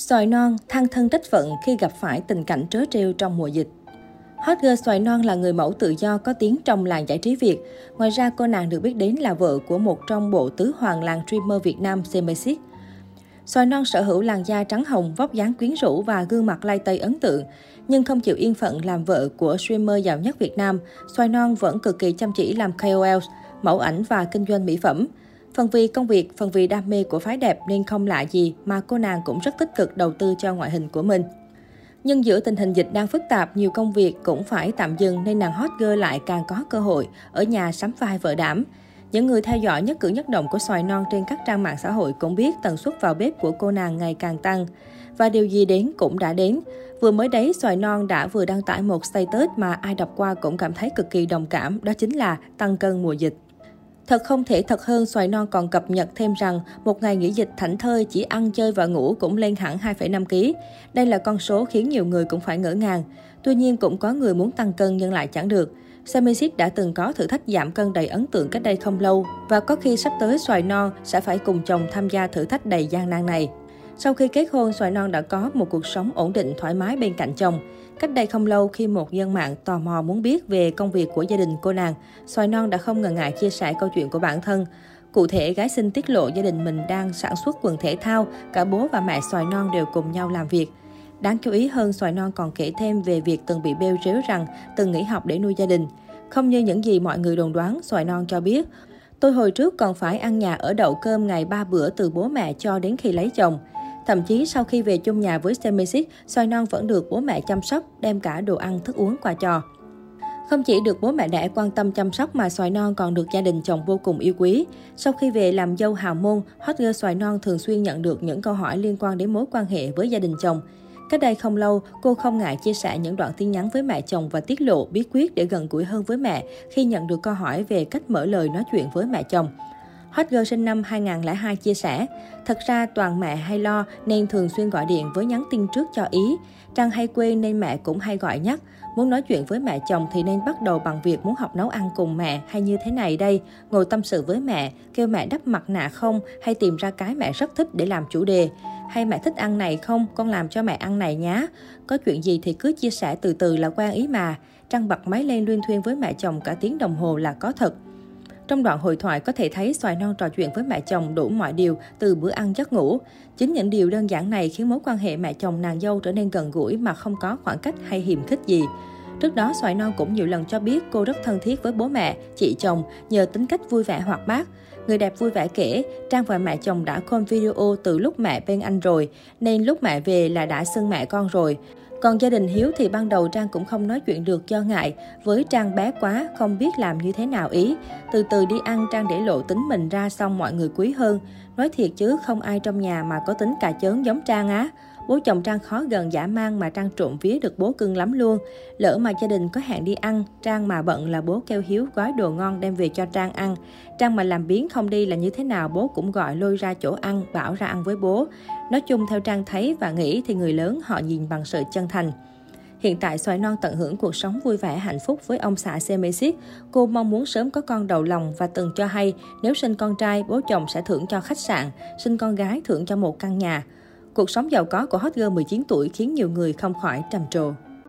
Xoài non, thăng thân trách phận khi gặp phải tình cảnh trớ trêu trong mùa dịch. Hot girl Xoài Non là người mẫu tự do có tiếng trong làng giải trí Việt. Ngoài ra, cô nàng được biết đến là vợ của một trong bộ tứ hoàng làng streamer Việt Nam Semesis. Xoài Non sở hữu làn da trắng hồng, vóc dáng quyến rũ và gương mặt lai tây ấn tượng. Nhưng không chịu yên phận làm vợ của streamer giàu nhất Việt Nam, Xoài Non vẫn cực kỳ chăm chỉ làm KOL, mẫu ảnh và kinh doanh mỹ phẩm. Phần vì công việc, phần vì đam mê của phái đẹp nên không lạ gì mà cô nàng cũng rất tích cực đầu tư cho ngoại hình của mình. Nhưng giữa tình hình dịch đang phức tạp, nhiều công việc cũng phải tạm dừng nên nàng hot girl lại càng có cơ hội ở nhà sắm vai vợ đảm. Những người theo dõi nhất cử nhất động của xoài non trên các trang mạng xã hội cũng biết tần suất vào bếp của cô nàng ngày càng tăng. Và điều gì đến cũng đã đến. Vừa mới đấy, xoài non đã vừa đăng tải một status mà ai đọc qua cũng cảm thấy cực kỳ đồng cảm, đó chính là tăng cân mùa dịch. Thật không thể thật hơn, xoài non còn cập nhật thêm rằng một ngày nghỉ dịch thảnh thơi chỉ ăn chơi và ngủ cũng lên hẳn 2,5 kg. Đây là con số khiến nhiều người cũng phải ngỡ ngàng. Tuy nhiên cũng có người muốn tăng cân nhưng lại chẳng được. Semisit đã từng có thử thách giảm cân đầy ấn tượng cách đây không lâu và có khi sắp tới xoài non sẽ phải cùng chồng tham gia thử thách đầy gian nan này. Sau khi kết hôn, xoài non đã có một cuộc sống ổn định thoải mái bên cạnh chồng. Cách đây không lâu khi một dân mạng tò mò muốn biết về công việc của gia đình cô nàng, Xoài Non đã không ngần ngại chia sẻ câu chuyện của bản thân. Cụ thể, gái sinh tiết lộ gia đình mình đang sản xuất quần thể thao, cả bố và mẹ Xoài Non đều cùng nhau làm việc. Đáng chú ý hơn, Xoài Non còn kể thêm về việc từng bị bêu rếu rằng từng nghỉ học để nuôi gia đình. Không như những gì mọi người đồn đoán, Xoài Non cho biết, Tôi hồi trước còn phải ăn nhà ở đậu cơm ngày ba bữa từ bố mẹ cho đến khi lấy chồng. Thậm chí sau khi về chung nhà với Semisic, xoài non vẫn được bố mẹ chăm sóc, đem cả đồ ăn, thức uống qua cho. Không chỉ được bố mẹ đẻ quan tâm chăm sóc mà xoài non còn được gia đình chồng vô cùng yêu quý. Sau khi về làm dâu hào môn, hot girl xoài non thường xuyên nhận được những câu hỏi liên quan đến mối quan hệ với gia đình chồng. Cách đây không lâu, cô không ngại chia sẻ những đoạn tin nhắn với mẹ chồng và tiết lộ bí quyết để gần gũi hơn với mẹ khi nhận được câu hỏi về cách mở lời nói chuyện với mẹ chồng. Hot girl sinh năm 2002 chia sẻ, thật ra toàn mẹ hay lo nên thường xuyên gọi điện với nhắn tin trước cho ý. Trang hay quên nên mẹ cũng hay gọi nhắc. Muốn nói chuyện với mẹ chồng thì nên bắt đầu bằng việc muốn học nấu ăn cùng mẹ hay như thế này đây, ngồi tâm sự với mẹ, kêu mẹ đắp mặt nạ không hay tìm ra cái mẹ rất thích để làm chủ đề. Hay mẹ thích ăn này không, con làm cho mẹ ăn này nhá. Có chuyện gì thì cứ chia sẻ từ từ là quan ý mà. Trăng bật máy lên luyên thuyên với mẹ chồng cả tiếng đồng hồ là có thật. Trong đoạn hội thoại có thể thấy xoài non trò chuyện với mẹ chồng đủ mọi điều từ bữa ăn giấc ngủ. Chính những điều đơn giản này khiến mối quan hệ mẹ chồng nàng dâu trở nên gần gũi mà không có khoảng cách hay hiềm khích gì. Trước đó, Xoài Non cũng nhiều lần cho biết cô rất thân thiết với bố mẹ, chị chồng nhờ tính cách vui vẻ hoạt bát. Người đẹp vui vẻ kể, Trang và mẹ chồng đã call video từ lúc mẹ bên anh rồi, nên lúc mẹ về là đã xưng mẹ con rồi. Còn gia đình Hiếu thì ban đầu Trang cũng không nói chuyện được do ngại, với Trang bé quá, không biết làm như thế nào ý. Từ từ đi ăn Trang để lộ tính mình ra xong mọi người quý hơn. Nói thiệt chứ không ai trong nhà mà có tính cà chớn giống Trang á. Bố chồng Trang khó gần giả mang mà Trang trộm vía được bố cưng lắm luôn. Lỡ mà gia đình có hẹn đi ăn, Trang mà bận là bố kêu Hiếu gói đồ ngon đem về cho Trang ăn. Trang mà làm biến không đi là như thế nào bố cũng gọi lôi ra chỗ ăn, bảo ra ăn với bố. Nói chung theo Trang thấy và nghĩ thì người lớn họ nhìn bằng sự chân thành. Hiện tại xoài non tận hưởng cuộc sống vui vẻ hạnh phúc với ông xã Semesis. Cô mong muốn sớm có con đầu lòng và từng cho hay nếu sinh con trai, bố chồng sẽ thưởng cho khách sạn, sinh con gái thưởng cho một căn nhà. Cuộc sống giàu có của hot girl 19 tuổi khiến nhiều người không khỏi trầm trồ.